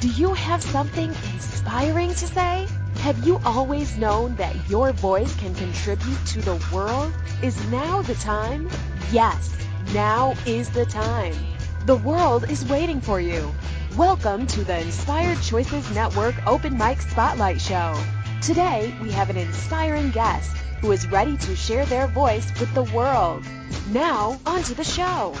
Do you have something inspiring to say? Have you always known that your voice can contribute to the world? Is now the time? Yes, now is the time. The world is waiting for you. Welcome to the Inspired Choices Network Open Mic Spotlight Show. Today, we have an inspiring guest who is ready to share their voice with the world. Now, onto the show.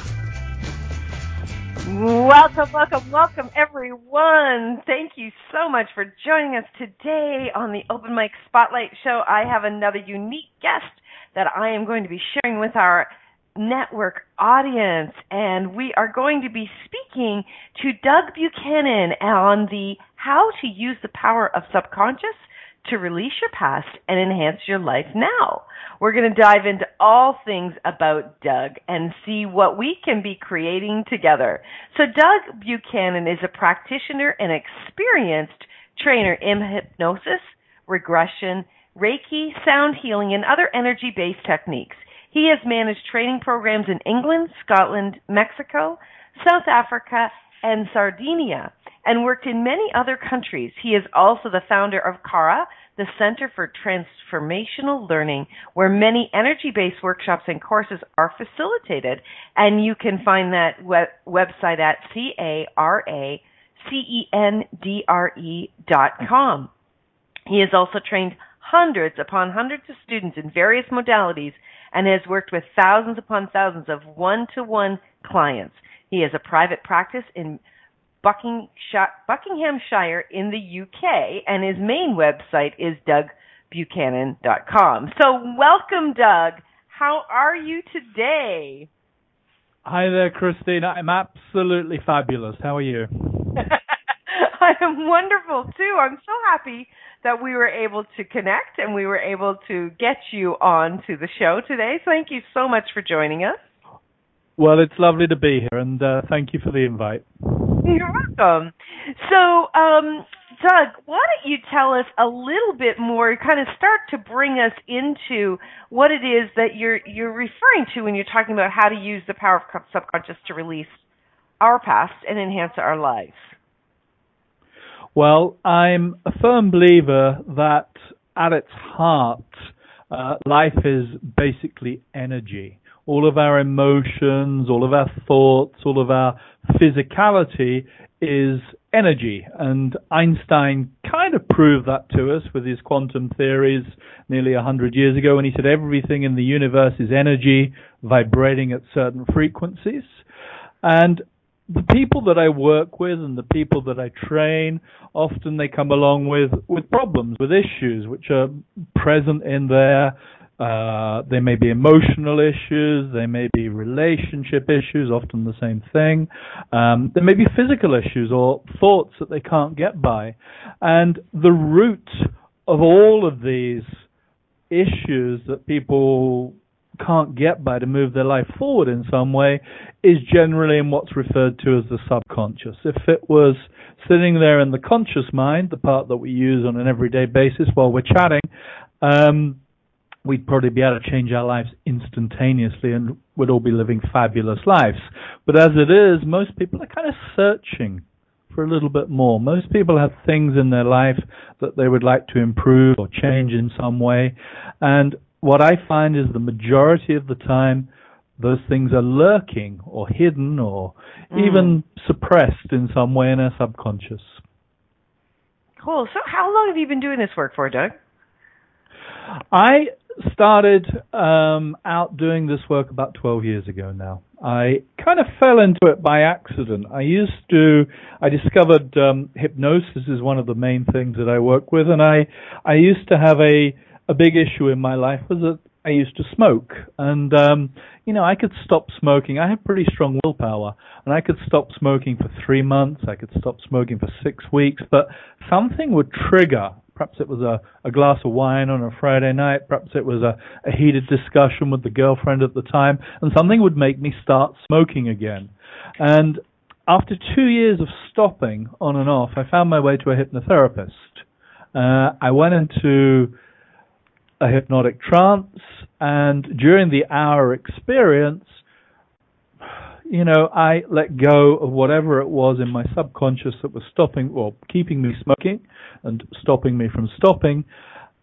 Welcome, welcome, welcome everyone. Thank you so much for joining us today on the Open Mic Spotlight Show. I have another unique guest that I am going to be sharing with our network audience and we are going to be speaking to Doug Buchanan on the how to use the power of subconscious to release your past and enhance your life now. We're going to dive into all things about Doug and see what we can be creating together. So Doug Buchanan is a practitioner and experienced trainer in hypnosis, regression, Reiki, sound healing, and other energy-based techniques. He has managed training programs in England, Scotland, Mexico, South Africa, and Sardinia and worked in many other countries. He is also the founder of CARA, the Center for Transformational Learning, where many energy based workshops and courses are facilitated. And you can find that web- website at C A R A C E N D R E dot com. He has also trained hundreds upon hundreds of students in various modalities and has worked with thousands upon thousands of one to one clients. He has a private practice in Buckinghamshire in the UK, and his main website is dougbuchanan.com. So, welcome, Doug. How are you today? Hi there, Christine. I'm absolutely fabulous. How are you? I am wonderful too. I'm so happy that we were able to connect and we were able to get you on to the show today. Thank you so much for joining us. Well, it's lovely to be here, and uh, thank you for the invite. You're welcome. So, um, Doug, why don't you tell us a little bit more, kind of start to bring us into what it is that you're you're referring to when you're talking about how to use the power of subconscious to release our past and enhance our lives. Well, I'm a firm believer that at its heart, uh, life is basically energy all of our emotions, all of our thoughts, all of our physicality is energy. And Einstein kind of proved that to us with his quantum theories nearly a hundred years ago when he said everything in the universe is energy vibrating at certain frequencies. And the people that I work with and the people that I train, often they come along with, with problems, with issues which are present in their uh, there may be emotional issues, there may be relationship issues, often the same thing. Um, there may be physical issues or thoughts that they can't get by. And the root of all of these issues that people can't get by to move their life forward in some way is generally in what's referred to as the subconscious. If it was sitting there in the conscious mind, the part that we use on an everyday basis while we're chatting, um, we'd probably be able to change our lives instantaneously and would all be living fabulous lives. But as it is, most people are kind of searching for a little bit more. Most people have things in their life that they would like to improve or change in some way. And what I find is the majority of the time, those things are lurking or hidden or mm. even suppressed in some way in our subconscious. Cool. So, how long have you been doing this work for, Doug? I started um, out doing this work about 12 years ago now. I kind of fell into it by accident. I used to, I discovered um, hypnosis is one of the main things that I work with, and I, I used to have a, a big issue in my life was that I used to smoke, and um, you know I could stop smoking. I had pretty strong willpower, and I could stop smoking for three months. I could stop smoking for six weeks, but something would trigger Perhaps it was a, a glass of wine on a Friday night. Perhaps it was a, a heated discussion with the girlfriend at the time, and something would make me start smoking again. And after two years of stopping on and off, I found my way to a hypnotherapist. Uh, I went into a hypnotic trance, and during the hour experience, you know, I let go of whatever it was in my subconscious that was stopping or keeping me smoking and stopping me from stopping.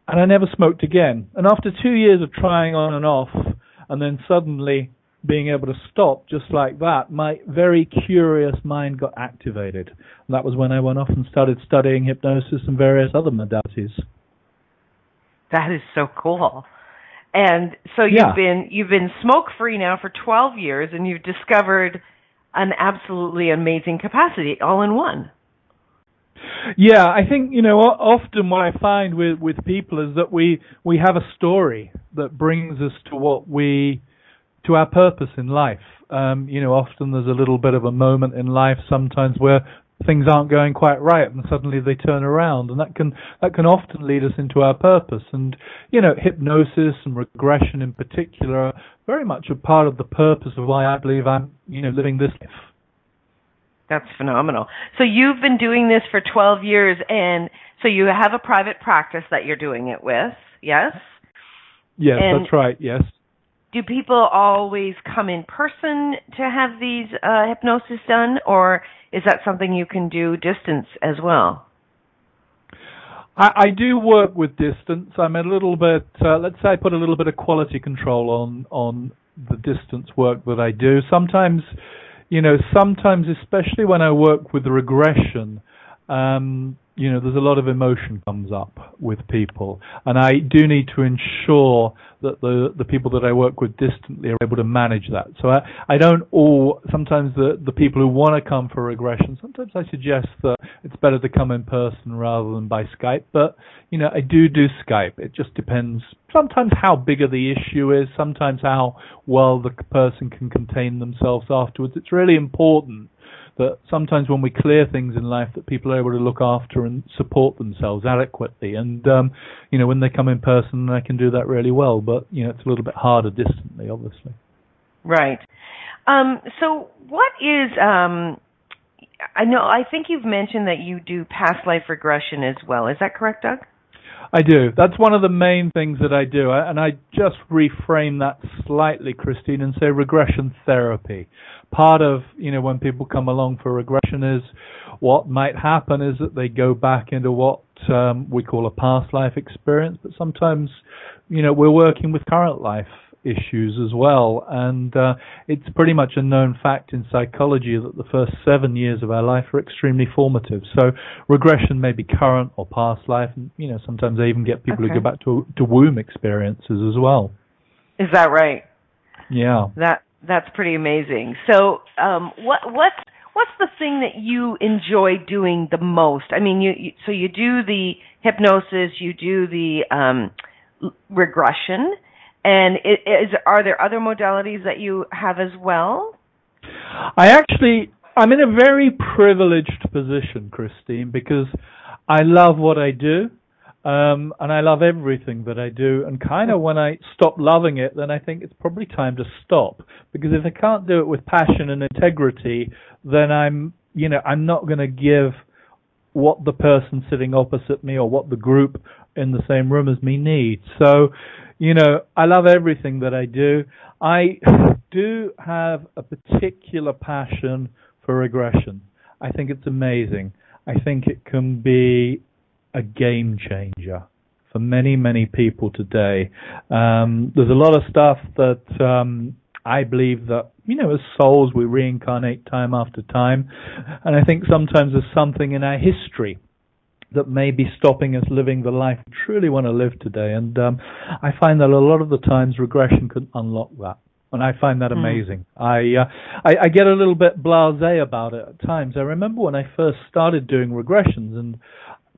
And I never smoked again. And after two years of trying on and off, and then suddenly being able to stop just like that, my very curious mind got activated. And that was when I went off and started studying hypnosis and various other modalities. That is so cool. And so you've Yeah. been you've been smoke free now for 12 years and you've discovered an absolutely amazing capacity all in one. Yeah, I think you know often what I find with with people is that we we have a story that brings us to what we to our purpose in life. Um, you know, often there's a little bit of a moment in life sometimes where things aren't going quite right and suddenly they turn around and that can that can often lead us into our purpose and you know hypnosis and regression in particular are very much a part of the purpose of why I believe I'm you know living this life. That's phenomenal. So you've been doing this for 12 years and so you have a private practice that you're doing it with, yes? Yes, And- that's right. Yes. Do people always come in person to have these uh, hypnosis done or is that something you can do distance as well? I, I do work with distance. I'm a little bit, uh, let's say, I put a little bit of quality control on on the distance work that I do. Sometimes, you know, sometimes, especially when I work with regression, um, you know, there's a lot of emotion comes up with people, and I do need to ensure that the the people that I work with distantly are able to manage that. So I I don't all sometimes the the people who want to come for regression. Sometimes I suggest that it's better to come in person rather than by Skype. But you know, I do do Skype. It just depends. Sometimes how big of the issue is. Sometimes how well the person can contain themselves afterwards. It's really important that sometimes when we clear things in life that people are able to look after and support themselves adequately and um you know when they come in person they can do that really well but you know it's a little bit harder distantly obviously Right. Um, so what is um, I know I think you've mentioned that you do past life regression as well. Is that correct, Doug? I do. That's one of the main things that I do. And I just reframe that slightly, Christine, and say regression therapy. Part of, you know, when people come along for regression is what might happen is that they go back into what um, we call a past life experience, but sometimes, you know, we're working with current life issues as well. And uh, it's pretty much a known fact in psychology that the first seven years of our life are extremely formative. So regression may be current or past life, and you know sometimes I even get people Okay. who go back to to womb experiences as well. Is that right? Yeah. That that's pretty amazing. So, um, what what's what's the thing that you enjoy doing the most? I mean, you, you so you do the hypnosis, you do the um, l- regression, and is are there other modalities that you have as well? I actually I'm in a very privileged position, Christine, because I love what I do. Um, and I love everything that I do. And kind of when I stop loving it, then I think it's probably time to stop. Because if I can't do it with passion and integrity, then I'm, you know, I'm not going to give what the person sitting opposite me or what the group in the same room as me needs. So, you know, I love everything that I do. I do have a particular passion for regression. I think it's amazing. I think it can be a game changer for many, many people today. Um, there's a lot of stuff that um, I believe that, you know, as souls we reincarnate time after time. And I think sometimes there's something in our history that may be stopping us living the life we truly want to live today. And um, I find that a lot of the times regression can unlock that. And I find that Hmm. amazing. I, uh, I I get a little bit blasé about it at times. I remember when I first started doing regressions, and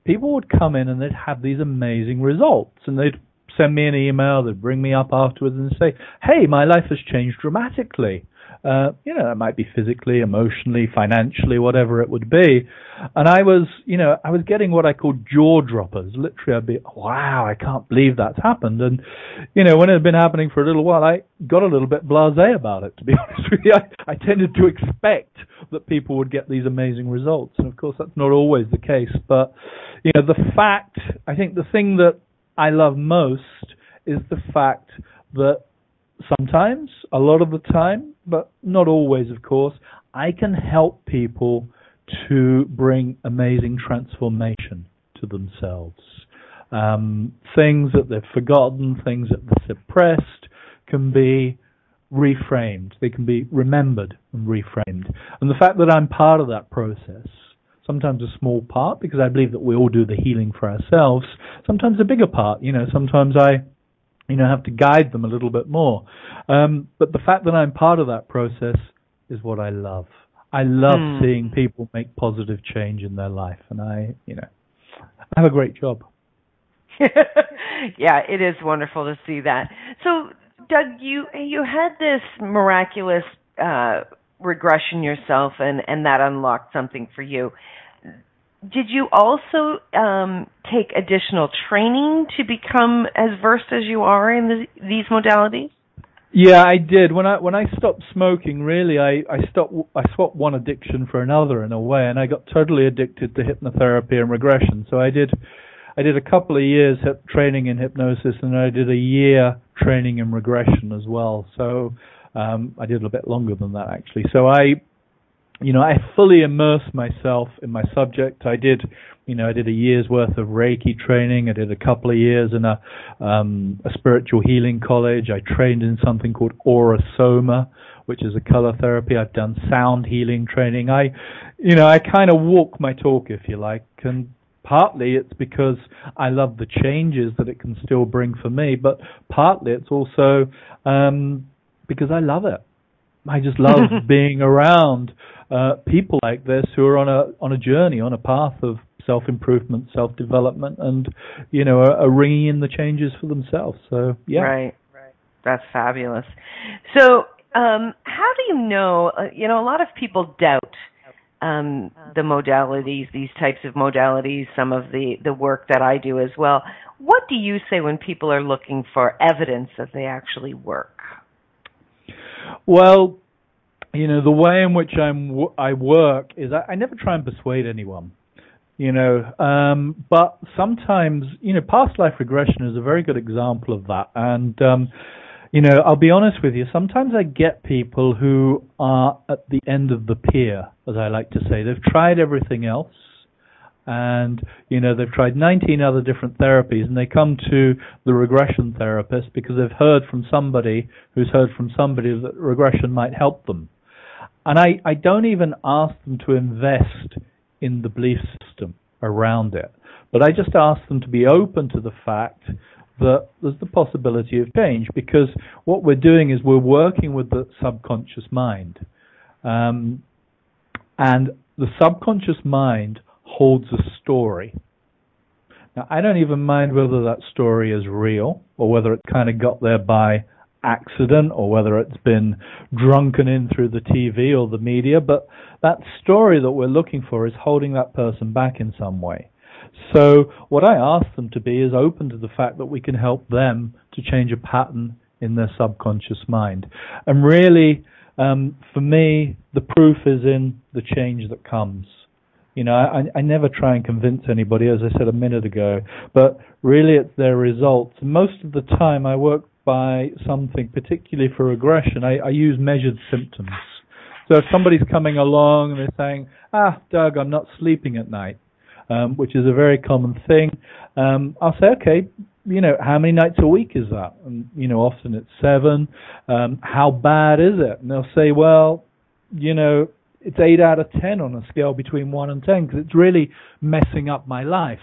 people would come in and they'd have these amazing results, and they'd send me an email, they'd bring me up afterwards and say, "Hey, my life has changed dramatically." Uh, you know, it might be physically, emotionally, financially, whatever it would be. And I was, you know, I was getting what I call jaw droppers. Literally, I'd be, wow, I can't believe that's happened. And, you know, when it had been happening for a little while, I got a little bit blasé about it, to be honest with you. I, I tended to expect that people would get these amazing results. And of course, that's not always the case. But, you know, the fact, I think the thing that I love most is the fact that sometimes, a lot of the time, but not always, of course, I can help people to bring amazing transformation to themselves. Um, things that they've forgotten, things that they've suppressed, can be reframed. They can be remembered and reframed. And the fact that I'm part of that process, sometimes a small part, because I believe that we all do the healing for ourselves, sometimes a bigger part. You know, sometimes I you know, have to guide them a little bit more. Um, but the fact that I'm part of that process is what I love. I love mm. seeing people make positive change in their life, and I, you know, I have a great job. yeah, it is wonderful to see that. So, Doug, you you had this miraculous uh, regression yourself, and and that unlocked something for you did you also um, take additional training to become as versed as you are in the, these modalities? Yeah, I did. When I when I stopped smoking, really, I I stopped. I swapped one addiction for another in a way, and I got totally addicted to hypnotherapy and regression. So I did, I did a couple of years training in hypnosis, and I did a year training in regression as well. So um, I did a bit longer than that actually. So I you know, I fully immersed myself in my subject. I did, you know, I did a year's worth of Reiki training. I did a couple of years in a, um, a spiritual healing college. I trained in something called Aura Soma, which is a color therapy. I've done sound healing training. I, you know, I kind of walk my talk, if you like, and partly it's because I love the changes that it can still bring for me, but partly it's also um, because I love it. I just love being around uh, people like this who are on a on a journey, on a path of self improvement, self development, and you know are, are ringing in the changes for themselves. So yeah, right, right, that's fabulous. So um, how do you know? Uh, you know, a lot of people doubt um, the modalities, these types of modalities, some of the the work that I do as well. What do you say when people are looking for evidence that they actually work? Well, you know, the way in which I'm I work is I, I never try and persuade anyone. You know, um, but sometimes, you know, past life regression is a very good example of that. And, um, you know, I'll be honest with you. Sometimes I get people who are at the end of the pier, as I like to say. They've tried everything else, and you know they've tried 19 other different therapies, and they come to the regression therapist because they've heard from somebody who's heard from somebody that regression might help them. And I, I don't even ask them to invest in the belief system around it, but I just ask them to be open to the fact that there's the possibility of change because what we're doing is we're working with the subconscious mind. Um, and the subconscious mind holds a story. Now, I don't even mind whether that story is real or whether it kind of got there by accident or whether it's been drunken in through the TV or the media, but that story that we're looking for is holding that person back in some way. So what I ask them to be is open to the fact that we can help them to change a pattern in their subconscious mind. And really, um, for me, the proof is in the change that comes. You know, I, I never try and convince anybody, as I said a minute ago, but really it's their results. Most of the time I work by something, particularly for regression, I, I use measured symptoms. So if somebody's coming along and they're saying, ah, Doug, I'm not sleeping at night, um, which is a very common thing, um, I'll say, okay, you know, how many nights a week is that? And, you know, often it's seven. Um, how bad is it? And they'll say, well, you know, it's eight out of ten on a scale between one and ten because it's really messing up my life.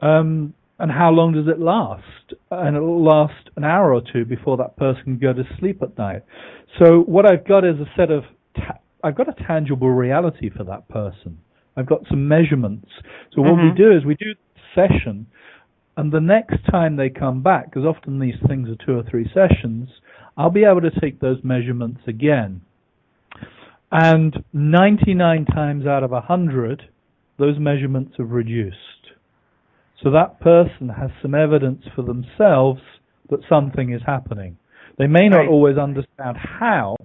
Um, and how long does it last? And it'll last an hour or two before that person can go to sleep at night. So what I've got is a set of, ta- I've got a tangible reality for that person. I've got some measurements. So what mm-hmm. we do is we do session, and the next time they come back, because often these things are two or three sessions, I'll be able to take those measurements again. And 99 times out of 100, those measurements have reduced. So that person has some evidence for themselves that something is happening. They may not always understand how,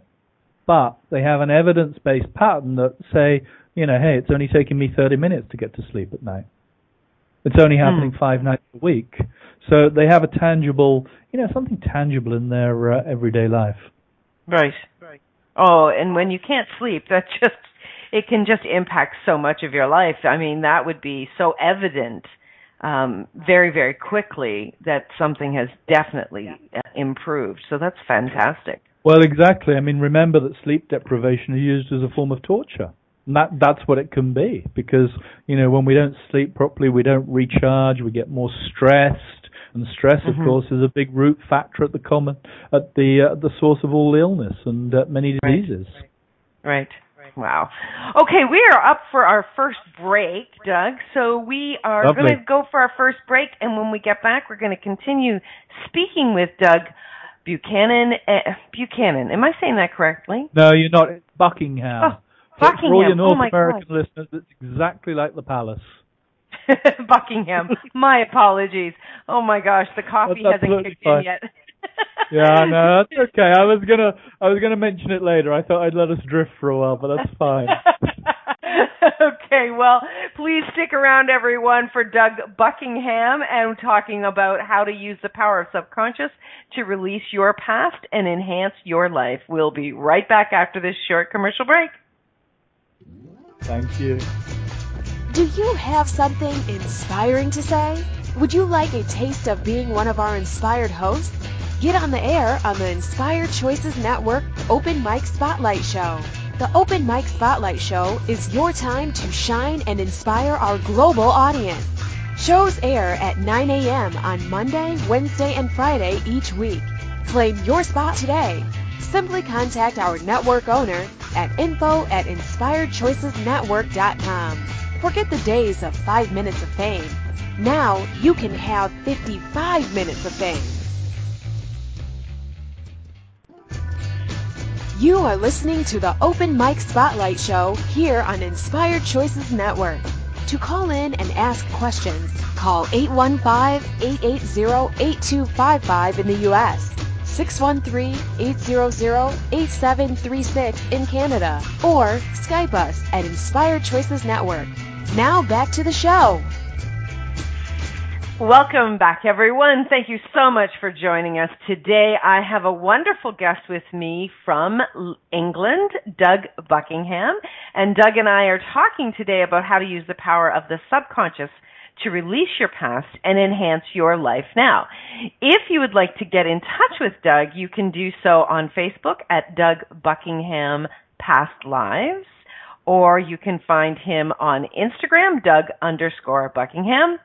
but they have an evidence based pattern that say, you know, hey, it's only taking me 30 minutes to get to sleep at night. It's only happening mm. five nights a week. So they have a tangible, you know, something tangible in their uh, everyday life. Right. Right. Oh, and when you can't sleep, that just it can just impact so much of your life. I mean, that would be so evident um, very, very quickly that something has definitely uh, improved. So that's fantastic. Well, exactly. I mean, remember that sleep deprivation is used as a form of torture. And that that's what it can be because you know when we don't sleep properly, we don't recharge, we get more stressed, and stress, mm-hmm. of course, is a big root factor at the common at the uh, the source of all illness and uh, many diseases. Right. right. Wow. Okay, we are up for our first break, Doug. So we are going to go for our first break, and when we get back, we're going to continue speaking with Doug Buchanan. Uh, Buchanan, am I saying that correctly? No, you're not. Buckingham. Oh, Buckingham. For all your North oh American God. listeners, it's exactly like the palace. Buckingham. my apologies. Oh my gosh, the coffee That's hasn't kicked fine. in yet. Yeah, no, that's okay. I was gonna, I was gonna mention it later. I thought I'd let us drift for a while, but that's fine. okay, well, please stick around, everyone, for Doug Buckingham and talking about how to use the power of subconscious to release your past and enhance your life. We'll be right back after this short commercial break. Thank you. Do you have something inspiring to say? Would you like a taste of being one of our inspired hosts? Get on the air on the Inspired Choices Network Open Mic Spotlight Show. The Open Mic Spotlight Show is your time to shine and inspire our global audience. Shows air at 9 a.m. on Monday, Wednesday, and Friday each week. Claim your spot today. Simply contact our network owner at info at inspiredchoicesnetwork.com. Forget the days of 5 minutes of fame. Now you can have 55 minutes of fame. You are listening to the Open Mic Spotlight Show here on Inspired Choices Network. To call in and ask questions, call 815-880-8255 in the U.S., 613-800-8736 in Canada, or Skype us at Inspired Choices Network. Now back to the show. Welcome back, everyone. Thank you so much for joining us today. I have a wonderful guest with me from England, Doug Buckingham. And Doug and I are talking today about how to use the power of the subconscious to release your past and enhance your life now. If you would like to get in touch with Doug, you can do so on Facebook at Doug Buckingham Past Lives, or you can find him on Instagram, Doug underscore Buckingham.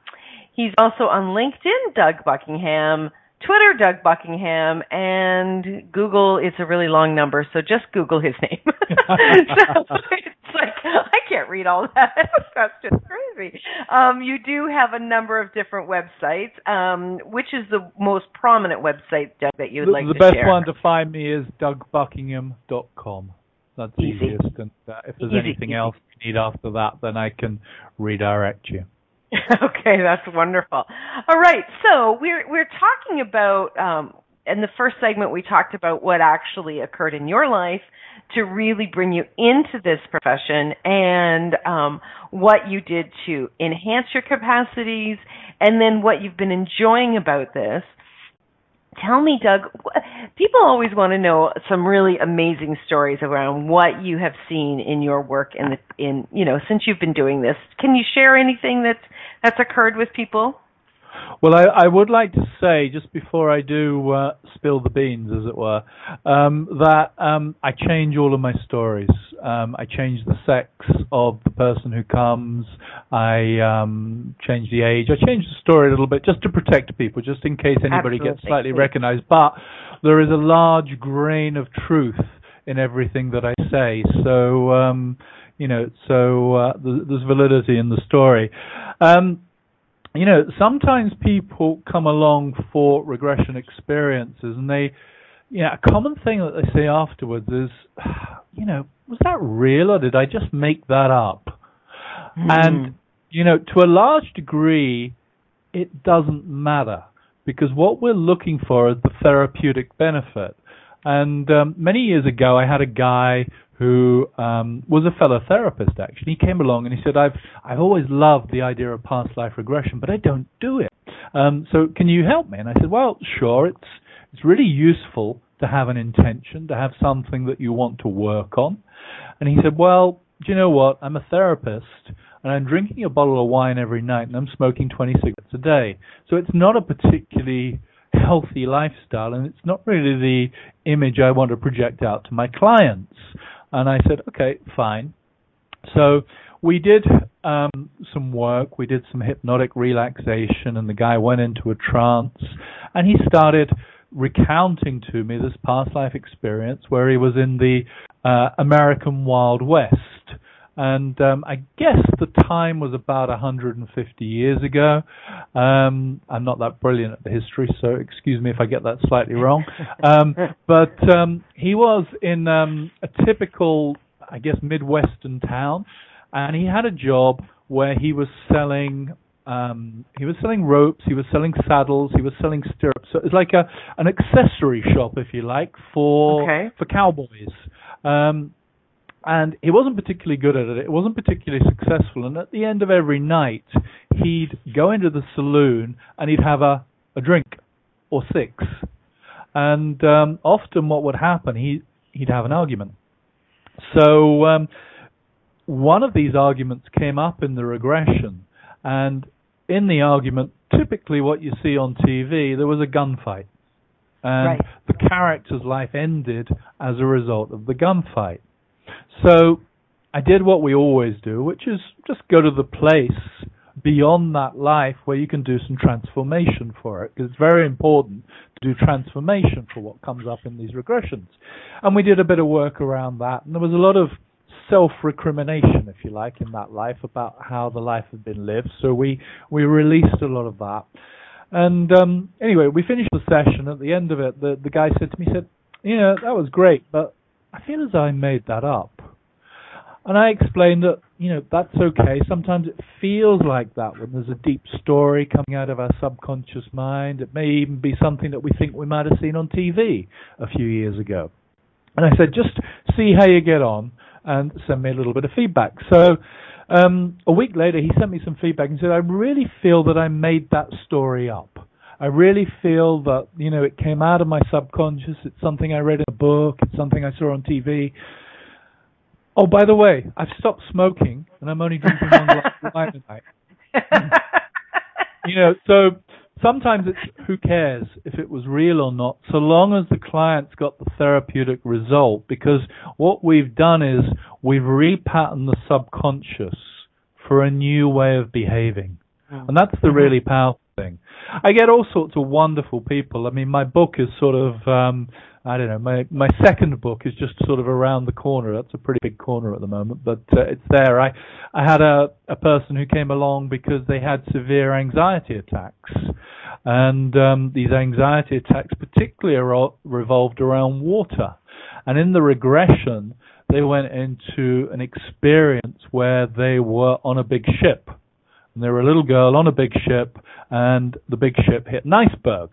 He's also on LinkedIn, Doug Buckingham, Twitter, Doug Buckingham, and Google It's a really long number, so just Google his name. so it's like I can't read all that. That's just crazy. Um, you do have a number of different websites. Um, which is the most prominent website, Doug, that you would the, like the to share? The best one to find me is dougbuckingham.com. That's Easy. easiest. And uh, if there's Easy, anything easy. else you need after that, then I can redirect you. okay, that's wonderful. All right, so we're we're talking about um, in the first segment we talked about what actually occurred in your life to really bring you into this profession and um, what you did to enhance your capacities, and then what you've been enjoying about this. Tell me, Doug. People always want to know some really amazing stories around what you have seen in your work in the in you know since you've been doing this. Can you share anything that's that's occurred with people? Well, I, I would like to say, just before I do uh, spill the beans, as it were, um, that um, I change all of my stories. Um, I change the sex of the person who comes. I um, change the age. I change the story a little bit just to protect people, just in case anybody Absolutely. gets slightly recognized. But there is a large grain of truth in everything that I say. So, um, you know, so uh, there's validity in the story. Um, you know, sometimes people come along for regression experiences and they, you know, a common thing that they say afterwards is, you know, was that real or did I just make that up? Hmm. And, you know, to a large degree, it doesn't matter because what we're looking for is the therapeutic benefit. And um, many years ago, I had a guy who um, was a fellow therapist actually. He came along and he said, "I've I've always loved the idea of past life regression, but I don't do it. Um, so can you help me?" And I said, "Well, sure. It's it's really useful to have an intention, to have something that you want to work on." And he said, "Well, do you know what? I'm a therapist." And I'm drinking a bottle of wine every night, and I'm smoking 20 cigarettes a day. So it's not a particularly healthy lifestyle, and it's not really the image I want to project out to my clients. And I said, okay, fine. So we did um, some work. We did some hypnotic relaxation, and the guy went into a trance, and he started recounting to me this past life experience where he was in the uh, American Wild West. And um, I guess the time was about 150 years ago. Um, I'm not that brilliant at the history, so excuse me if I get that slightly wrong. Um, but um, he was in um, a typical, I guess, Midwestern town, and he had a job where he was selling um, he was selling ropes, he was selling saddles, he was selling stirrups. So was like a an accessory shop, if you like, for okay. for cowboys. Um, and he wasn't particularly good at it. It wasn't particularly successful. And at the end of every night, he'd go into the saloon and he'd have a, a drink or six. And um, often, what would happen, he he'd have an argument. So um, one of these arguments came up in the regression, and in the argument, typically what you see on TV, there was a gunfight. And right. the character's life ended as a result of the gunfight. So I did what we always do, which is just go to the place beyond that life where you can do some transformation for it. Because it's very important to do transformation for what comes up in these regressions. And we did a bit of work around that. And there was a lot of self recrimination, if you like, in that life about how the life had been lived. So we, we released a lot of that. And um, anyway, we finished the session. At the end of it, the, the guy said to me, he said, you know, that was great, but I feel as I made that up. And I explained that, you know, that's okay. Sometimes it feels like that when there's a deep story coming out of our subconscious mind. It may even be something that we think we might have seen on TV a few years ago. And I said, just see how you get on and send me a little bit of feedback. So um, a week later, he sent me some feedback and said, I really feel that I made that story up. I really feel that, you know, it came out of my subconscious. It's something I read in a book. It's something I saw on TV. Oh, by the way, I've stopped smoking and I'm only drinking one glass of wine a night. you know, so sometimes it's who cares if it was real or not, so long as the client's got the therapeutic result. Because what we've done is we've repatterned the subconscious for a new way of behaving. And that's the really powerful thing. I get all sorts of wonderful people. I mean, my book is sort of, um, I don't know, my my second book is just sort of around the corner. That's a pretty big corner at the moment, but uh, it's there. I I had a a person who came along because they had severe anxiety attacks, and um, these anxiety attacks particularly revolved around water, and in the regression they went into an experience where they were on a big ship and they were a little girl on a big ship, and the big ship hit an iceberg.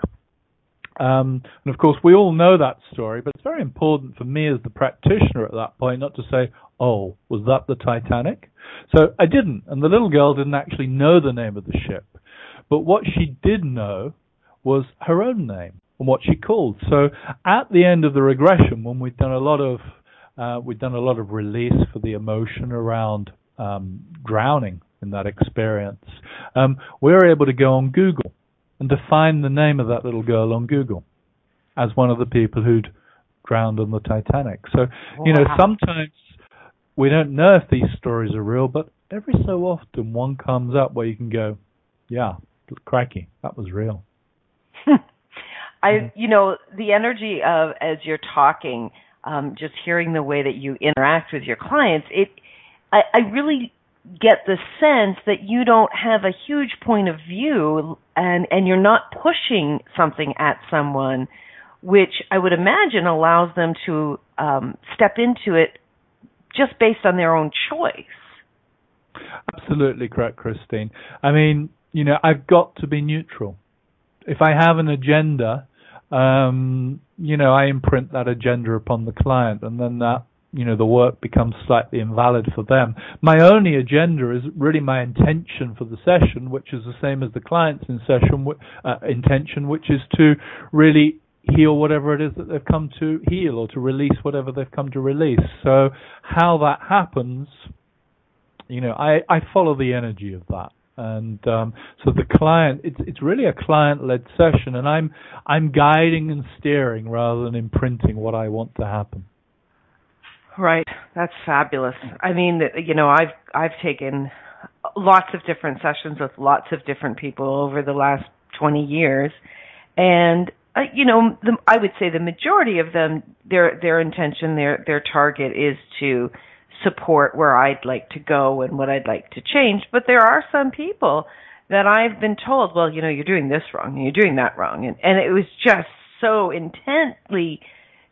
Um, and of course, we all know that story, but it's very important for me as the practitioner at that point not to say, oh, was that the Titanic? So I didn't, and the little girl didn't actually know the name of the ship. But what she did know was her own name and what she called. So at the end of the regression, when we'd done a lot of uh, we'd done a lot of release for the emotion around um, drowning in that experience. Um, we were able to go on Google and to find the name of that little girl on Google as one of the people who'd drowned on the Titanic. So, you know, sometimes we don't know if these stories are real, but every so often one comes up where you can go, yeah, cracky, that was real. I, you know, the energy of as you're talking, um, just hearing the way that you interact with your clients, it, I, I really get the sense that you don't have a huge point of view and and you're not pushing something at someone which I would imagine allows them to um, step into it just based on their own choice. Absolutely correct, Christine. I mean, you know, I've got to be neutral. If I have an agenda, um, you know, I imprint that agenda upon the client, and then that you know the work becomes slightly invalid for them. My only agenda is really my intention for the session, which is the same as the client's in session uh, intention, which is to really heal whatever it is that they've come to heal or to release whatever they've come to release. So how that happens, you know, I, I follow the energy of that. And um, so the client, it's it's really a client-led session, and I'm I'm guiding and steering rather than imprinting what I want to happen. Right, that's fabulous. I mean, you know, I've I've taken lots of different sessions with lots of different people over the last 20 years, and uh, you know, the, I would say the majority of them, their their intention, their their target is to support where I'd like to go and what I'd like to change. But there are some people that I've been told, well, you know, you're doing this wrong and you're doing that wrong, and and it was just so intently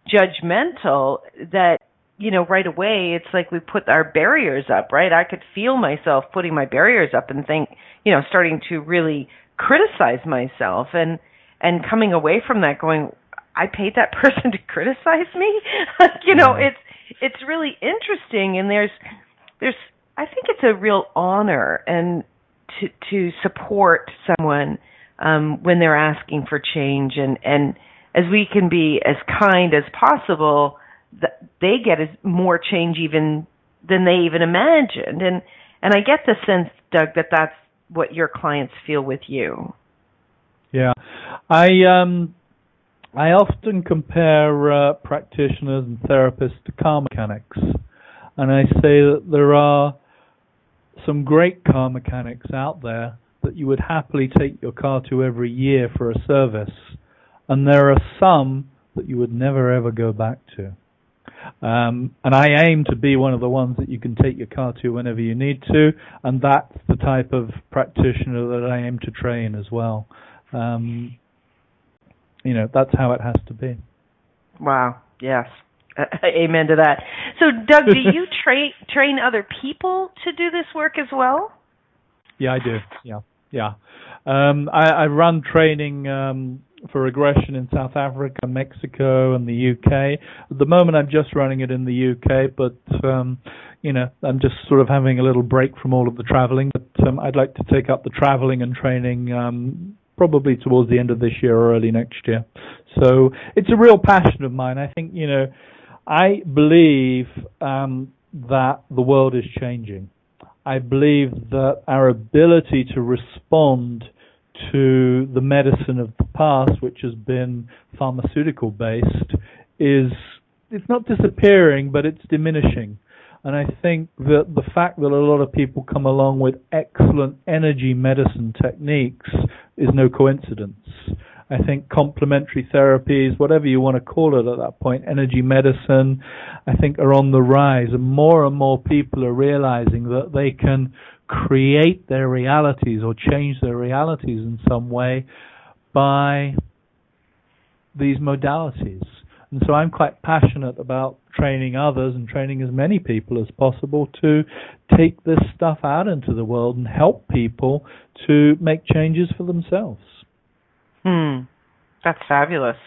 judgmental that you know right away it's like we put our barriers up right? I could feel myself putting my barriers up and think you know starting to really criticize myself and and coming away from that going I paid that person to criticize me? You know it's it's really interesting and there's there's I think it's a real honor and to to support someone um when they're asking for change and and as we can be as kind as possible they get as more change even than they even imagined. And and I get the sense Doug that that's what your clients feel with you. Yeah, I um, I often compare uh, practitioners and therapists to car mechanics, and I say that there are some great car mechanics out there that you would happily take your car to every year for a service, and there are some that you would never ever go back to. Um, and I aim to be one of the ones that you can take your car to whenever you need to, and that's the type of practitioner that I aim to train as well. Um, you know, that's how it has to be. Wow. Yes. Amen to that. So, Doug, do you train train other people to do this work as well? Yeah, I do. Yeah, yeah. Um, I, I run training um, for regression in South Africa, Mexico, and the UK. At the moment, I'm just running it in the UK, but um, you know, I'm just sort of having a little break from all of the traveling. But um, I'd like to take up the traveling and training um, probably towards the end of this year or early next year. So it's a real passion of mine. I think, you know, I believe um, that the world is changing. I believe that our ability to respond to the medicine of the past, which has been pharmaceutical based, is it's not disappearing, but it's diminishing. And I think that the fact that a lot of people come along with excellent energy medicine techniques is no coincidence. I think complementary therapies, whatever you want to call it at that point, energy medicine, I think are on the rise. And more and more people are realizing that they can create their realities or change their realities in some way by these modalities. And so I'm quite passionate about training others and training as many people as possible to take this stuff out into the world and help people to make changes for themselves. Hmm. That's fabulous.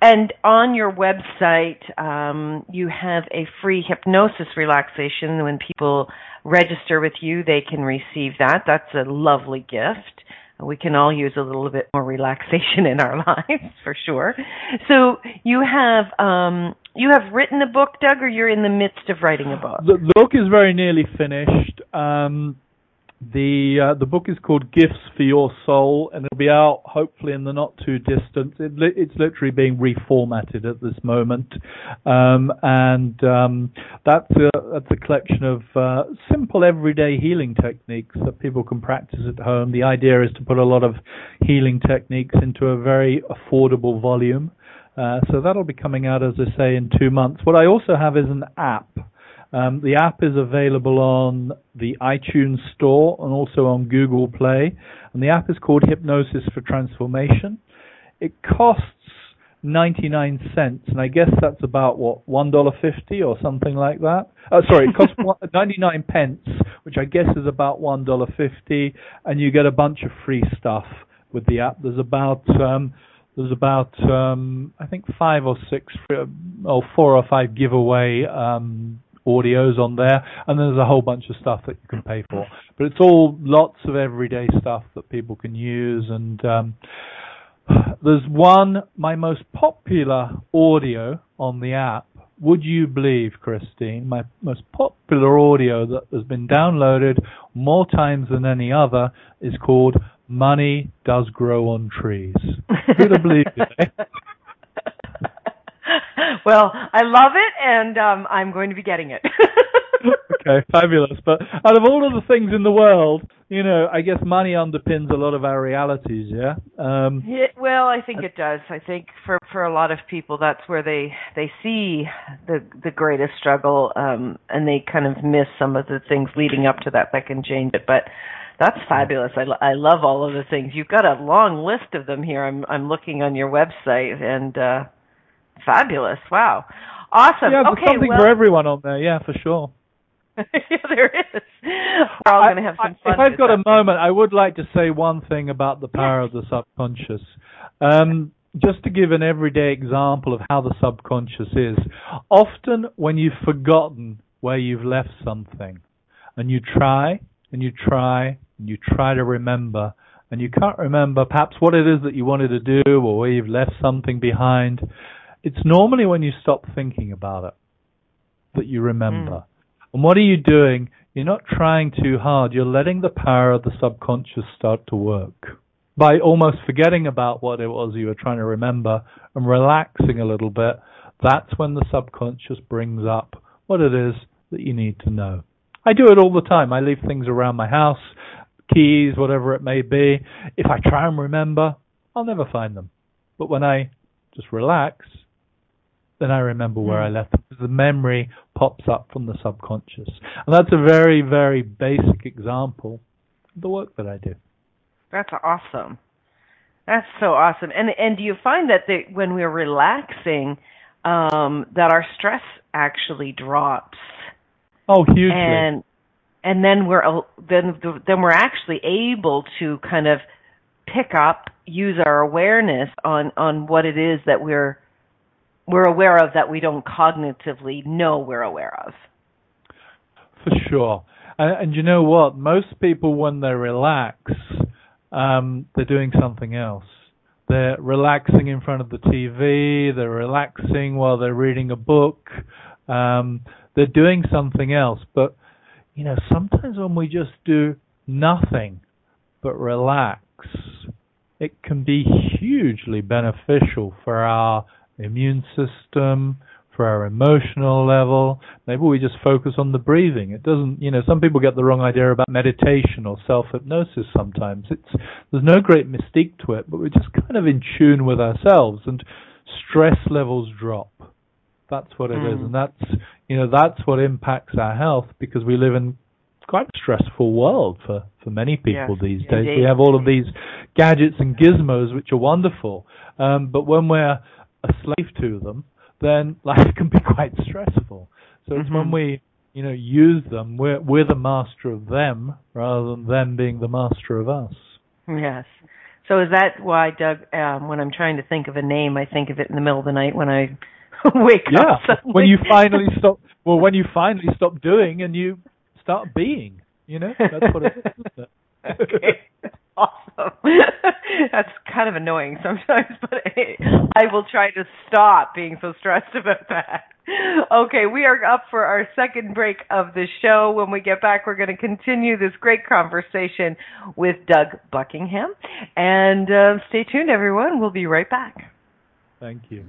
And on your website, um, you have a free hypnosis relaxation. When people register with you, they can receive that. That's a lovely gift we can all use a little bit more relaxation in our lives for sure. So you have um, you have written a book, Doug, or you're in the midst of writing a book. The, book is very nearly finished. Um, the uh, the book is called Gifts for Your Soul, and it'll be out hopefully in the not too distant. It it's literally being reformatted at this moment, um, and um, that's a, that's a collection of uh, simple everyday healing techniques that people can practice at home. The idea is to put a lot of healing techniques into a very affordable volume. Uh, so that'll be coming out, as I say, in two months. What I also have is an app um, the app is available on the iTunes Store and also on Google Play. And the app is called Hypnosis for Transformation. It costs 99 cents, and I guess that's about what $1.50 or something like that. Uh, sorry, it costs 99 pence, which I guess is about $1.50, and you get a bunch of free stuff with the app. There's about um, there's about um, I think five or six or four or five giveaway um, audios on there, and there's a whole bunch of stuff that you can pay for. But it's all lots of everyday stuff that people can use, and um, there's one my most popular audio on the app. Would you believe, Christine, my most popular audio that has been downloaded more times than any other is called money does grow on trees. Who'd have believed it? Well, I love it, and um, I'm going to be getting it. okay, fabulous. But out of all of the things in the world, you know, I guess money underpins a lot of our realities. Yeah. Um, yeah well, I think it does. I think for for a lot of people, that's where they they see the the greatest struggle, um, and they kind of miss some of the things leading up to that that can change it. But that's fabulous. I, I love all of the things. You've got a long list of them here. I'm I'm looking on your website and uh fabulous. Wow. Awesome. Yeah, okay, something well, for everyone on there. Yeah, for sure. yeah, there is. We're all going to have some fun. If I've got a moment, I would like to say one thing about the power of the subconscious. Um, just to give an everyday example of how the subconscious is. Often when you've forgotten where you've left something, and you try and you try and you try to remember and you can't remember perhaps what it is that you wanted to do or where you've left something behind, it's normally when you stop thinking about it that you remember. Mm. And what are you doing? You're not trying too hard. You're letting the power of the subconscious start to work. By almost forgetting about what it was you were trying to remember and relaxing a little bit, that's when the subconscious brings up what it is that you need to know. I do it all the time. I leave things around my house, keys, whatever it may be. If I try and remember, I'll never find them. But when I just relax, then I remember where. I left them. The memory pops up from the subconscious. And that's a very, very basic example of the work that I do. That's awesome. That's so awesome. And and do you find that the, when we're relaxing, um, that our stress actually drops? Oh, hugely. And and then we're then then we're actually able to kind of pick up, use our awareness on on what it is that we're we're aware of that we don't cognitively know we're aware of. For sure. And, and you know what? Most people, when they relax, um, they're doing something else. They're relaxing in front of the TV. They're relaxing while they're reading a book. Um, they're doing something else. But, you know, sometimes when we just do nothing but relax, it can be hugely beneficial for our immune system, for our emotional level. Maybe we just focus on the breathing. It doesn't, you know, some people get the wrong idea about meditation or self-hypnosis sometimes. It's, there's no great mystique to it, but we're just kind of in tune with ourselves and stress levels drop. That's what it mm. is, and that's you know that's what impacts our health because we live in quite a stressful world for for many people yes, these days. Indeed. We have all of these gadgets and gizmos which are wonderful, um, but when we're a slave to them, then life can be quite stressful. So it's mm-hmm. when we you know use them, we're we're the master of them rather than them being the master of us. Yes. So is that why, Doug? Um, when I'm trying to think of a name, I think of it in the middle of the night when I wake yeah, up. Yeah, when you finally stop. Well, when you finally stop doing and you start being. You know, that's what it is. okay. Awesome. That's kind of annoying sometimes, but I will try to stop being so stressed about that. Okay, we are up for our second break of the show. When we get back, we're going to continue this great conversation with Doug Buckingham. And uh, stay tuned, everyone. We'll be right back. Thank you.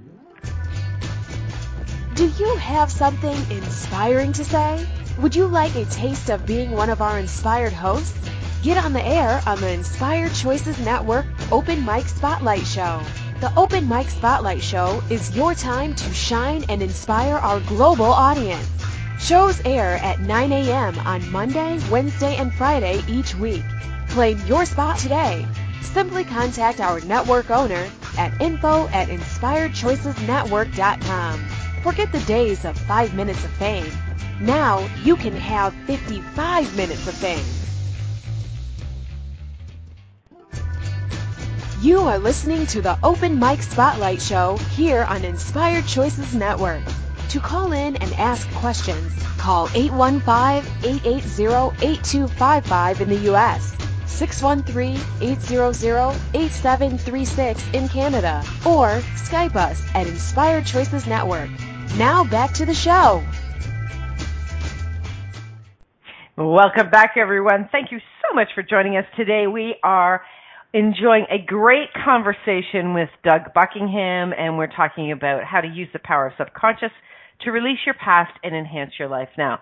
Do you have something inspiring to say? Would you like a taste of being one of our inspired hosts? Get on the air on the Inspired Choices Network Open Mic Spotlight Show. The Open Mic Spotlight Show is your time to shine and inspire our global audience. Shows air at 9 a.m. on Monday, Wednesday, and Friday each week. Claim your spot today. Simply contact our network owner at info at inspiredchoicesnetwork.com. Forget the days of 5 minutes of fame. Now you can have 55 minutes of fame. You are listening to the Open Mic Spotlight Show here on Inspired Choices Network. To call in and ask questions, call 815-880-8255 in the U.S., 613-800-8736 in Canada, or Skype us at Inspired Choices Network. Now back to the show. Welcome back, everyone. Thank you so much for joining us today. We are enjoying a great conversation with Doug Buckingham, and we're talking about how to use the power of subconscious to release your past and enhance your life now.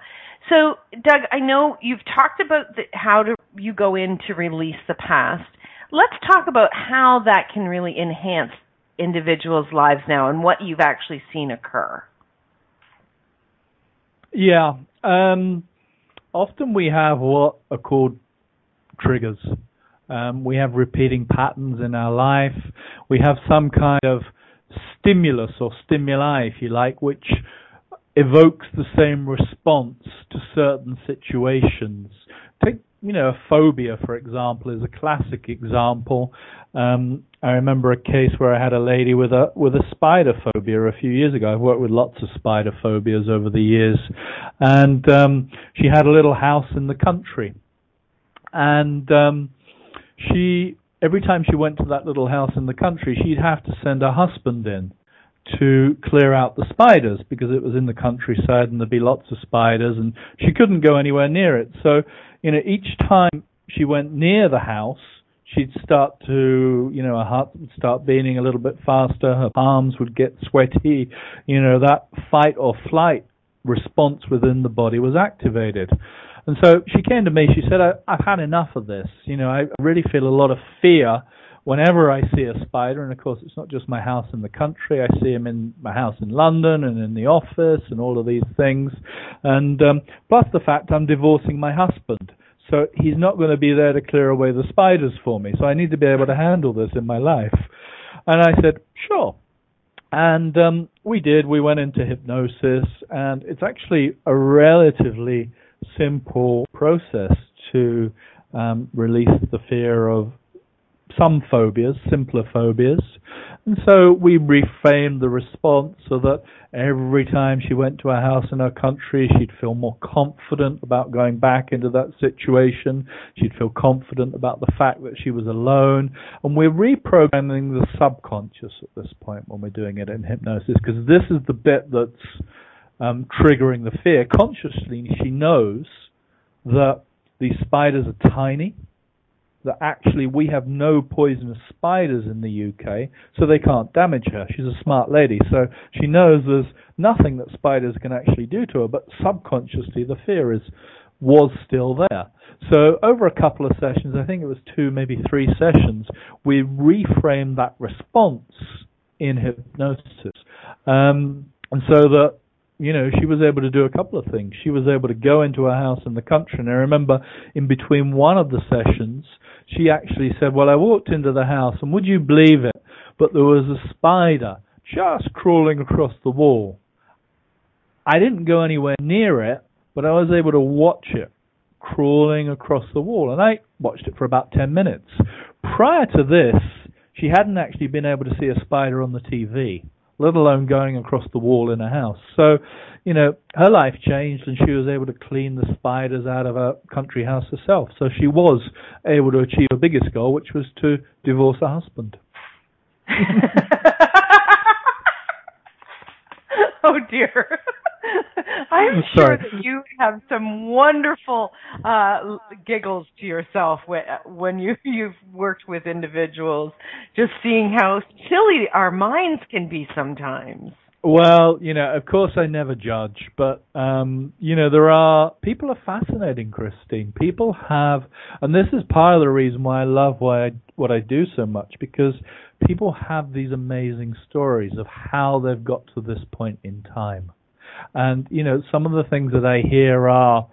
So, Doug, I know you've talked about the, how to, you go in to release the past. Let's talk about how that can really enhance individuals' lives now and what you've actually seen occur. Yeah. Um, often we have what are called triggers. Um, we have repeating patterns in our life. We have some kind of stimulus or stimuli, if you like, which evokes the same response to certain situations. Take, you know, a phobia, for example, is a classic example. Um, I remember a case where I had a lady with a with a spider phobia a few years ago. I've worked with lots of spider phobias over the years, and um, she had a little house in the country, and um, she every time she went to that little house in the country, she'd have to send her husband in to clear out the spiders because it was in the countryside and there'd be lots of spiders and she couldn't go anywhere near it. So, you know, each time she went near the house, she'd start to, you know, her heart would start beating a little bit faster, her palms would get sweaty, you know, that fight or flight response within the body was activated. And so she came to me, she said, I, I've had enough of this. You know, I really feel a lot of fear whenever I see a spider, and of course it's not just my house in the country, I see them in my house in London and in the office and all of these things. And um, plus the fact I'm divorcing my husband. So he's not going to be there to clear away the spiders for me. So I need to be able to handle this in my life. And I said, sure. And um, we did. We went into hypnosis, and it's actually a relatively simple process to um, release the fear of some phobias, simpler phobias. And so we reframed the response so that every time she went to a house in her country, she'd feel more confident about going back into that situation. She'd feel confident about the fact that she was alone. And we're reprogramming the subconscious at this point when we're doing it in hypnosis, because this is the bit that's um, triggering the fear. Consciously, she knows that these spiders are tiny that actually we have no poisonous spiders in the UK, so they can't damage her. She's a smart lady, so she knows there's nothing that spiders can actually do to her, but subconsciously the fear is was still there. So over a couple of sessions, I think it was two, maybe three sessions, we reframed that response in hypnosis. Um, and so that you know, she was able to do a couple of things. She was able to go into a house in the country, and I remember in between one of the sessions, she actually said, Well, I walked into the house, and would you believe it? But there was a spider just crawling across the wall. I didn't go anywhere near it, but I was able to watch it crawling across the wall, and I watched it for about 10 minutes. Prior to this, she hadn't actually been able to see a spider on the TV let alone going across the wall in a house. So, you know, her life changed and she was able to clean the spiders out of her country house herself. So she was able to achieve her biggest goal, which was to divorce her husband. oh dear. I'm sure that you have some wonderful uh, giggles to yourself when, when you you've worked with individuals, just seeing how silly our minds can be sometimes. Well, you know, of course I never judge, but um, you know, there are people are fascinating, Christine. People have and this is part of the reason why I love why I, what I do so much because people have these amazing stories of how they've got to this point in time. And you know, some of the things that I hear are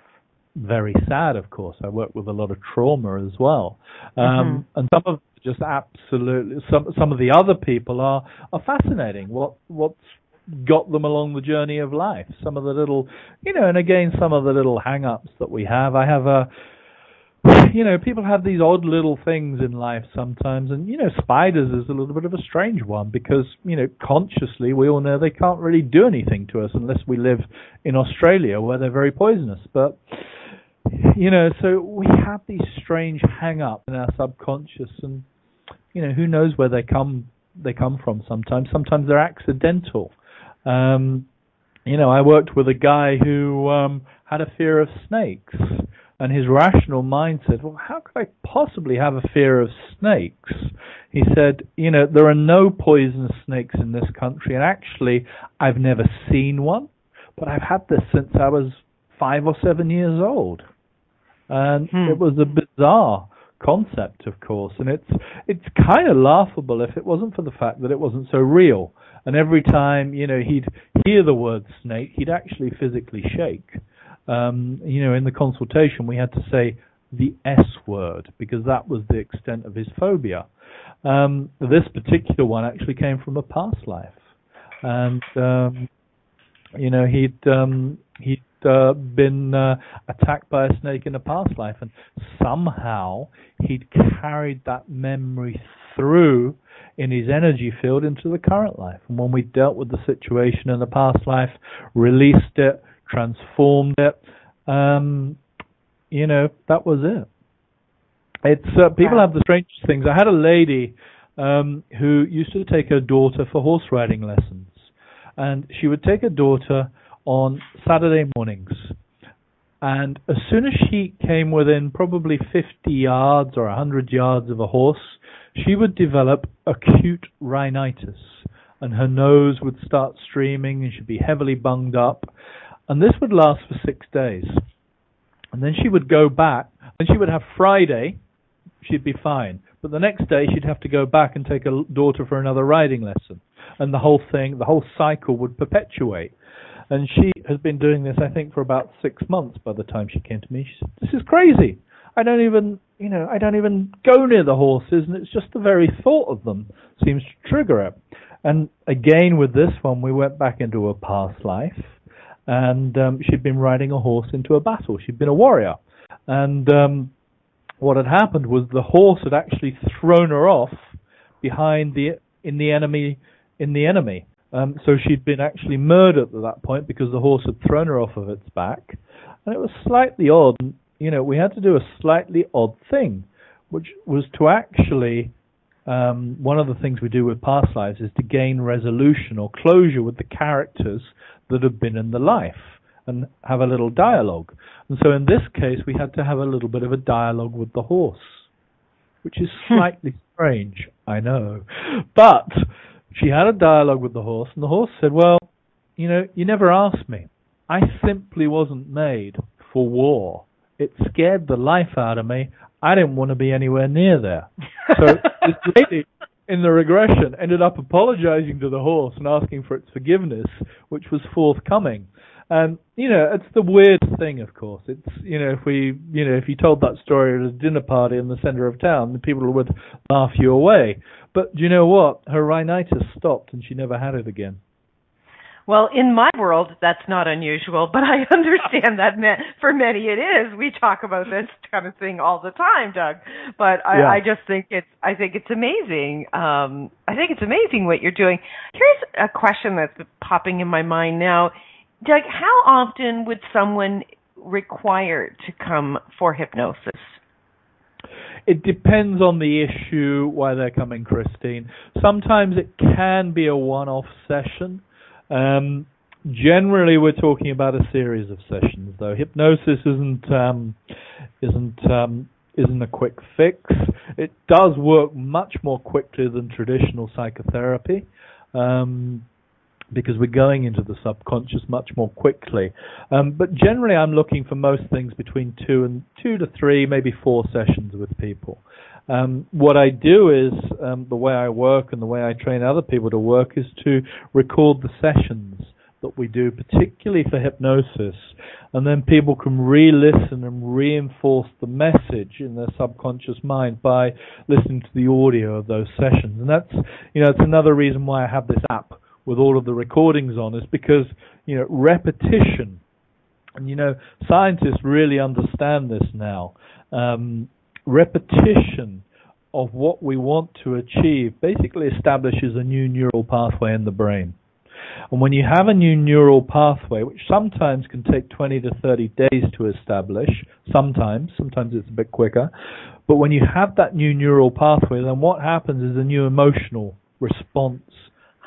very sad. Of course, I work with a lot of trauma as well, um, mm-hmm. and some of just absolutely some some of the other people are are fascinating. What what's got them along the journey of life. Some of the little, you know, and again, some of the little hang-ups that we have. I have a you know, people have these odd little things in life sometimes, and you know, spiders is a little bit of a strange one because you know, consciously we all know they can't really do anything to us unless we live in Australia where they're very poisonous. But you know, so we have these strange hang-ups in our subconscious, and you know, who knows where they come they come from. Sometimes, sometimes they're accidental. Um, you know, I worked with a guy who um, had a fear of snakes and his rational mind said, well, how could I possibly have a fear of snakes? He said, you know, there are no poisonous snakes in this country, and actually, I've never seen one, but I've had this since I was five or seven years old. And hmm. it was a bizarre concept, of course, and it's it's kind of laughable if it wasn't for the fact that it wasn't so real. And every time, you know, he'd hear the word snake, he'd actually physically shake um, you know, in the consultation, we had to say the S word because that was the extent of his phobia. Um, this particular one actually came from a past life, and um, you know he'd um, he'd uh, been uh, attacked by a snake in a past life, and somehow he'd carried that memory through in his energy field into the current life. And when we dealt with the situation in the past life, released it, transformed it. Um, you know, that was it. It's uh, people have the strangest things. I had a lady um, who used to take her daughter for horse riding lessons, and she would take her daughter on Saturday mornings. And as soon as she came within probably 50 yards or 100 yards of a horse, she would develop acute rhinitis, and her nose would start streaming, and she'd be heavily bunged up. And this would last for six days. And then she would go back, and she would have Friday, she'd be fine. But the next day, she'd have to go back and take a daughter for another riding lesson. And the whole thing, the whole cycle would perpetuate. And she has been doing this, I think, for about six months by the time she came to me. She said, This is crazy. I don't even, you know, I don't even go near the horses, and it's just the very thought of them seems to trigger it. And again, with this one, we went back into a past life and um, she'd been riding a horse into a battle. She'd been a warrior, and um, what had happened was the horse had actually thrown her off behind the in the enemy in the enemy. Um, so she'd been actually murdered at that point because the horse had thrown her off of its back, and it was slightly odd. You know, we had to do a slightly odd thing, which was to actually um, one of the things we do with past lives is to gain resolution or closure with the characters that have been in the life and have a little dialogue. And so in this case, we had to have a little bit of a dialogue with the horse, which is hmm. slightly strange, I know. But she had a dialogue with the horse, and the horse said, Well, you know, you never asked me. I simply wasn't made for war. It scared the life out of me. I didn't want to be anywhere near there. So this lady in the regression ended up apologizing to the horse and asking for its forgiveness, which was forthcoming. And you know, it's the weird thing, of course. It's you know, if we you know, if you told that story at a dinner party in the center of town, the people would laugh you away. But do you know what? Her rhinitis stopped, and she never had it again. Well, in my world, that's not unusual, but I understand that for many it is. We talk about this kind of thing all the time, Doug. But I, yeah. I just think it's I think it's amazing. Um, I think it's amazing what you're doing. Here's a question that's popping in my mind now, Doug. How often would someone require to come for hypnosis? It depends on the issue why they're coming, Christine. Sometimes it can be a one-off session um, generally, we're talking about a series of sessions, though. Hypnosis isn't um, isn't um, isn't a quick fix. It does work much more quickly than traditional psychotherapy. Um, because we're going into the subconscious much more quickly. Um, but generally, I'm looking for most things between two and two to three, maybe four sessions with people. Um, what I do is um, the way I work and the way I train other people to work is to record the sessions that we do, particularly for hypnosis, and then people can re-listen and reinforce the message in their subconscious mind by listening to the audio of those sessions. And that's you know it's another reason why I have this app with all of the recordings on is because you know repetition. And you know scientists really understand this now. Um, repetition of what we want to achieve basically establishes a new neural pathway in the brain. And when you have a new neural pathway, which sometimes can take 20 to 30 days to establish, sometimes, sometimes it's a bit quicker, but when you have that new neural pathway, then what happens is a new emotional response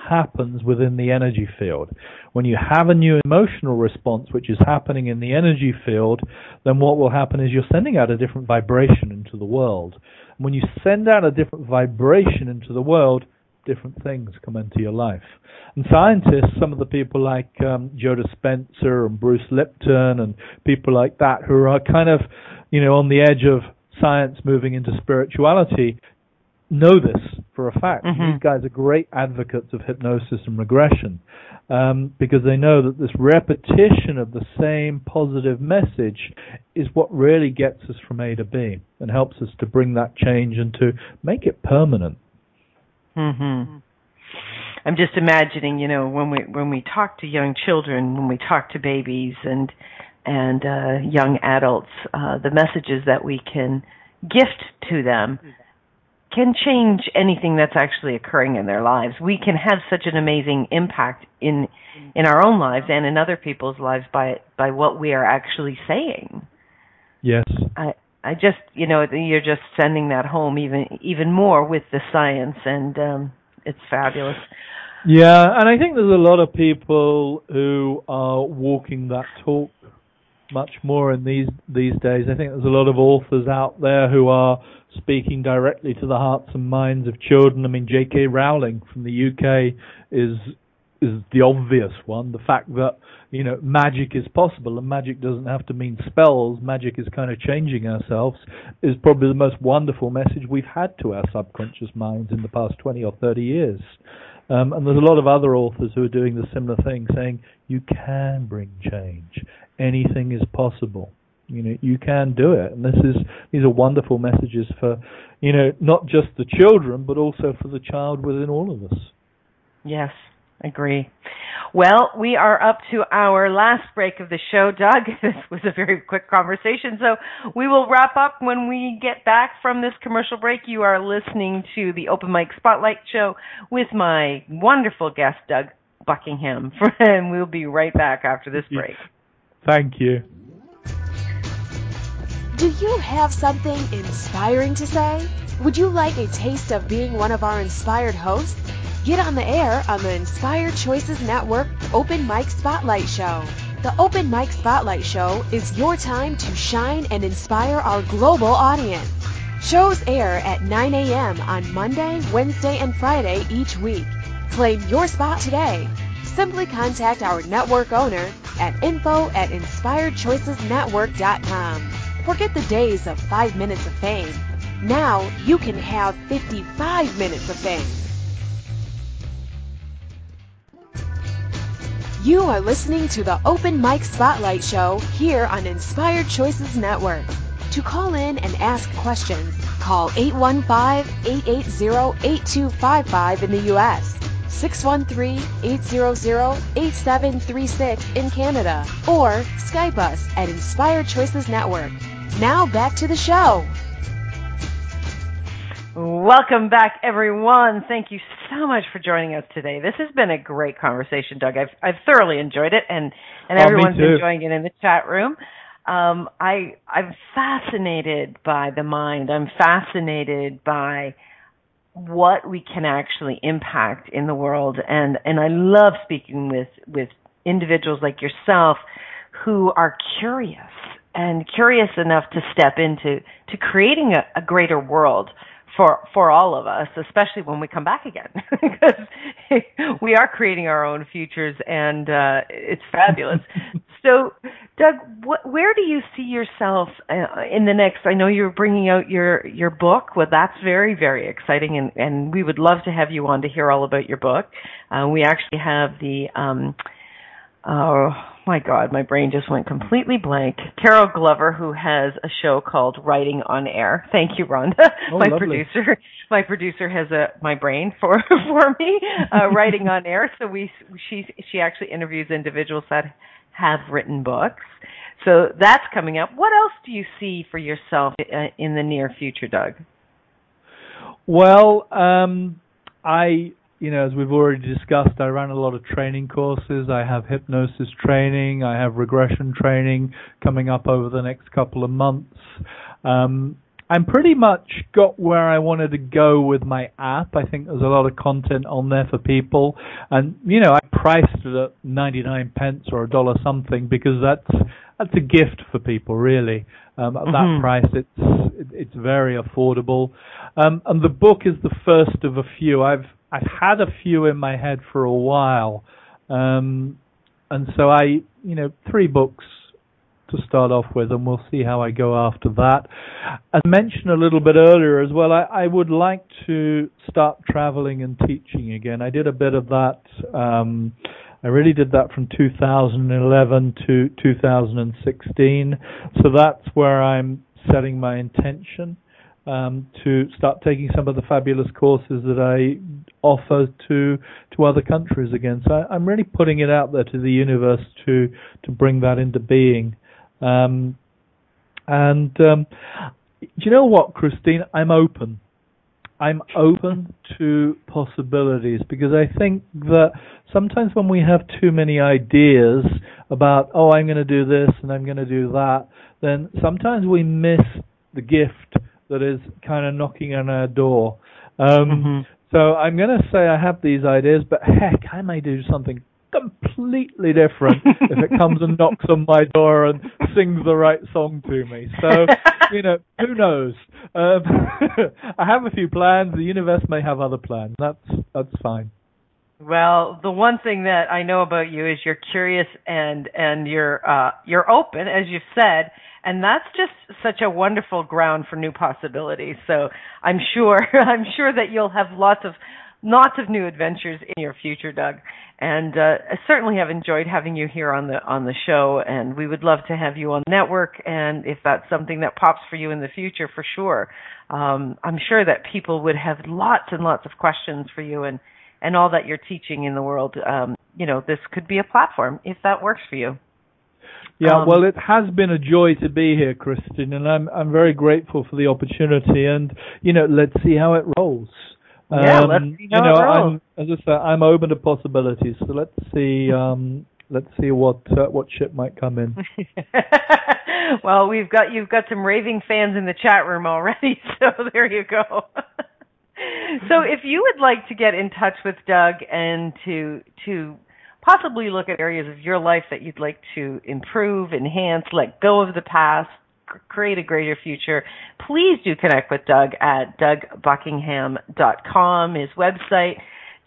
happens within the energy field. When you have a new emotional response which is happening in the energy field, then what will happen is you're sending out a different vibration into the world. And when you send out a different vibration into the world, different things come into your life. And scientists, some of the people like um, Dispenza and Bruce Lipton and people like that who are kind of, you know, on the edge of science moving into spirituality, know this for a fact. Mm-hmm. These guys are great advocates of hypnosis and regression um, because they know that this repetition of the same positive message is what really gets us from A to B and helps us to bring that change and to make it permanent. Mm-hmm. I'm just imagining, you know, when we when we talk to young children, when we talk to babies and and uh, young adults, uh, the messages that we can gift to them can change anything that's actually occurring in their lives. We can have such an amazing impact in in our own lives and in other people's lives by by what we are actually saying. Yes. I I just you know you're just sending that home even even more with the science and um it's fabulous. Yeah, and I think there's a lot of people who are walking that talk much more in these these days. I think there's a lot of authors out there who are speaking directly to the hearts and minds of children. I mean, J.K. Rowling from the UK is is the obvious one. The fact that you know magic is possible and magic doesn't have to mean spells. Magic is kind of changing ourselves. Is probably the most wonderful message we've had to our subconscious minds in the past twenty or thirty years. Um, and there's a lot of other authors who are doing the similar thing, saying you can bring change. Anything is possible. You know, you can do it. And this is these are wonderful messages for, you know, not just the children, but also for the child within all of us. Yes, agree. Well, we are up to our last break of the show, Doug. This was a very quick conversation, so we will wrap up when we get back from this commercial break. You are listening to the Open Mic Spotlight Show with my wonderful guest, Doug Buckingham, and we'll be right back after this break. Thank you. Do you have something inspiring to say? Would you like a taste of being one of our inspired hosts? Get on the air on the Inspired Choices Network Open Mic Spotlight Show. The Open Mic Spotlight Show is your time to shine and inspire our global audience. Shows air at 9 a.m. on Monday, Wednesday, and Friday each week. Claim your spot today. Simply contact our network owner at info at inspiredchoicesnetwork.com. Forget the days of 5 minutes of fame. Now you can have 55 minutes of fame. You are listening to the Open Mic Spotlight Show here on Inspired Choices Network. To call in and ask questions, call 815-880-8255 in the U.S., 613-800-8736 in Canada, or Skype us at Inspired Choices Network. Now back to the show. Welcome back, everyone. Thank you so much for joining us today. This has been a great conversation, Doug. I've I've thoroughly enjoyed it, and and Oh, everyone's too. enjoying it in the chat room. Um, I I'm fascinated by the mind. I'm fascinated by what we can actually impact in the world, and and I love speaking with with individuals like yourself who are curious and curious enough to step into to creating a, a greater world for for all of us, especially when we come back again, because we are creating our own futures, and uh, it's fabulous. so, Doug, what, where do you see yourself uh, in the next? I know you're bringing out your your book. Well, that's very very exciting, and and we would love to have you on to hear all about your book. Uh, we actually have the. Um, Oh my God, my brain just went completely blank. Carol Glover, who has a show called Writing on Air. Thank you, Rhonda. Oh, my lovely. producer, my producer has a my brain for for me. Uh, writing on Air. So we she she actually interviews individuals that have written books. So that's coming up. What else do you see for yourself uh, in the near future, Doug? Well, um, I, you know, as we've already discussed, I ran a lot of training courses. I have hypnosis training. I have regression training coming up over the next couple of months. Um, I'm pretty much got where I wanted to go with my app. I think there's a lot of content on there for people, and you know I priced it at 99 pence or a dollar something because that's that's a gift for people really. Um, at mm-hmm. that price, it's it's very affordable, um, and the book is the first of a few. I've I've had a few in my head for a while, um, and so I you know three books to start off with, and we'll see how I go after that. As mentioned a little bit earlier as well, I, I would like to start traveling and teaching again. I did a bit of that. Um, I really did that from 2011 to 2016. So that's where I'm setting my intention um, to start taking some of the fabulous courses that I offer to to other countries again. So I, am really putting it out there to the universe to to bring that into being. Um, and um, you know what, Christine? I'm open. I'm open to possibilities because I think that sometimes when we have too many ideas about, oh, I'm going to do this and I'm going to do that, then sometimes we miss the gift that is kind of knocking on our door. Um, mm-hmm. So I'm going to say I have these ideas, but heck, I may do something completely different if it comes and knocks on my door and sings the right song to me. So, you know, who knows? Um, I have a few plans. The universe may have other plans. That's that's fine. Well, the one thing that I know about you is you're curious and and you're uh, you're open, as you've said, and that's just such a wonderful ground for new possibilities. So I'm sure I'm sure that you'll have lots of lots of new adventures in your future, Doug. And uh, I certainly have enjoyed having you here on the on the show, and we would love to have you on the network. And if that's something that pops for you in the future, for sure, um, I'm sure that people would have lots and lots of questions for you and and all that you're teaching in the world. Um, you know, this could be a platform if that works for you. Yeah, um, well, it has been a joy to be here, Kristen, and I'm I'm very grateful for the opportunity. And you know, let's see how it rolls. Yeah, um, let's see how you know, it rolls. I'm, as I say, I'm open to possibilities. So let's see. Um, let's see what uh, what ship might come in. well, we've got you've got some raving fans in the chat room already, so there you go. So if you would like to get in touch with Doug and to to possibly look at areas of your life that you'd like to improve, enhance, let go of the past, create a greater future, please do connect with Doug at dougbuckingham.com, his website.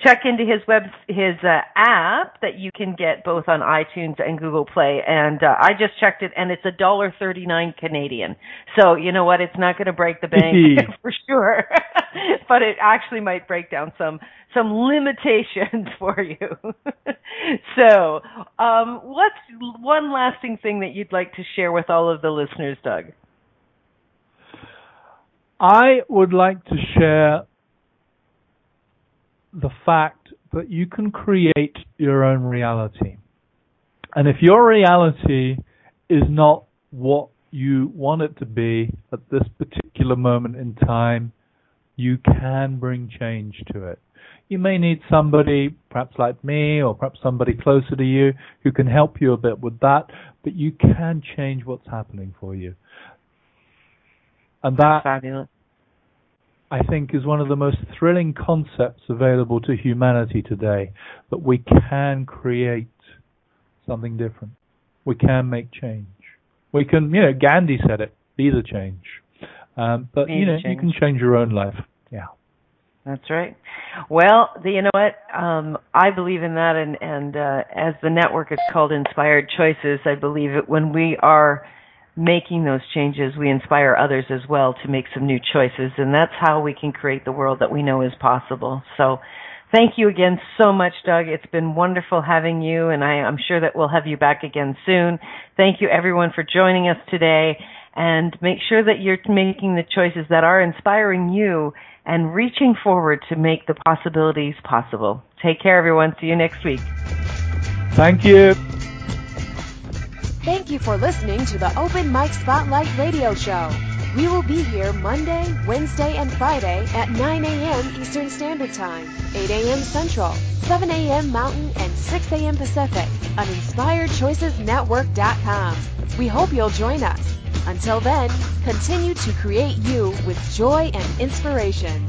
Check into his web his uh, app that you can get both on iTunes and Google Play, and uh, I just checked it, and it's a dollar thirty nine Canadian. So you know what? It's not going to break the bank for sure, but it actually might break down some some limitations for you. so, um, what's one lasting thing that you'd like to share with all of the listeners, Doug? I would like to share the fact that you can create your own reality. And if your reality is not what you want it to be at this particular moment in time, you can bring change to it. You may need somebody, perhaps like me, or perhaps somebody closer to you, who can help you a bit with that, but you can change what's happening for you. And that, fabulous. I think, is one of the most thrilling concepts available to humanity today, that we can create something different. We can make change. We can, you know, Gandhi said it, be the change. Um, but, you know, you can change your own life. Yeah. That's right. Well, the, you know what? Um, I believe in that, and and uh, as the network is called Inspired Choices, I believe that when we are making those changes, we inspire others as well to make some new choices, and that's how we can create the world that we know is possible. So, thank you again so much, Doug. It's been wonderful having you, and I, I'm sure that we'll have you back again soon. Thank you, everyone, for joining us today, and make sure that you're making the choices that are inspiring you and reaching forward to make the possibilities possible. Take care, everyone. See you next week. Thank you. Thank you for listening to the Open Mic Spotlight Radio Show. We will be here Monday, Wednesday, and Friday at 9 a.m. Eastern Standard Time, 8 a.m. Central, 7 a.m. Mountain, and 6 a.m. Pacific on InspiredChoicesNetwork.com. We hope you'll join us. Until then, continue to create you with joy and inspiration.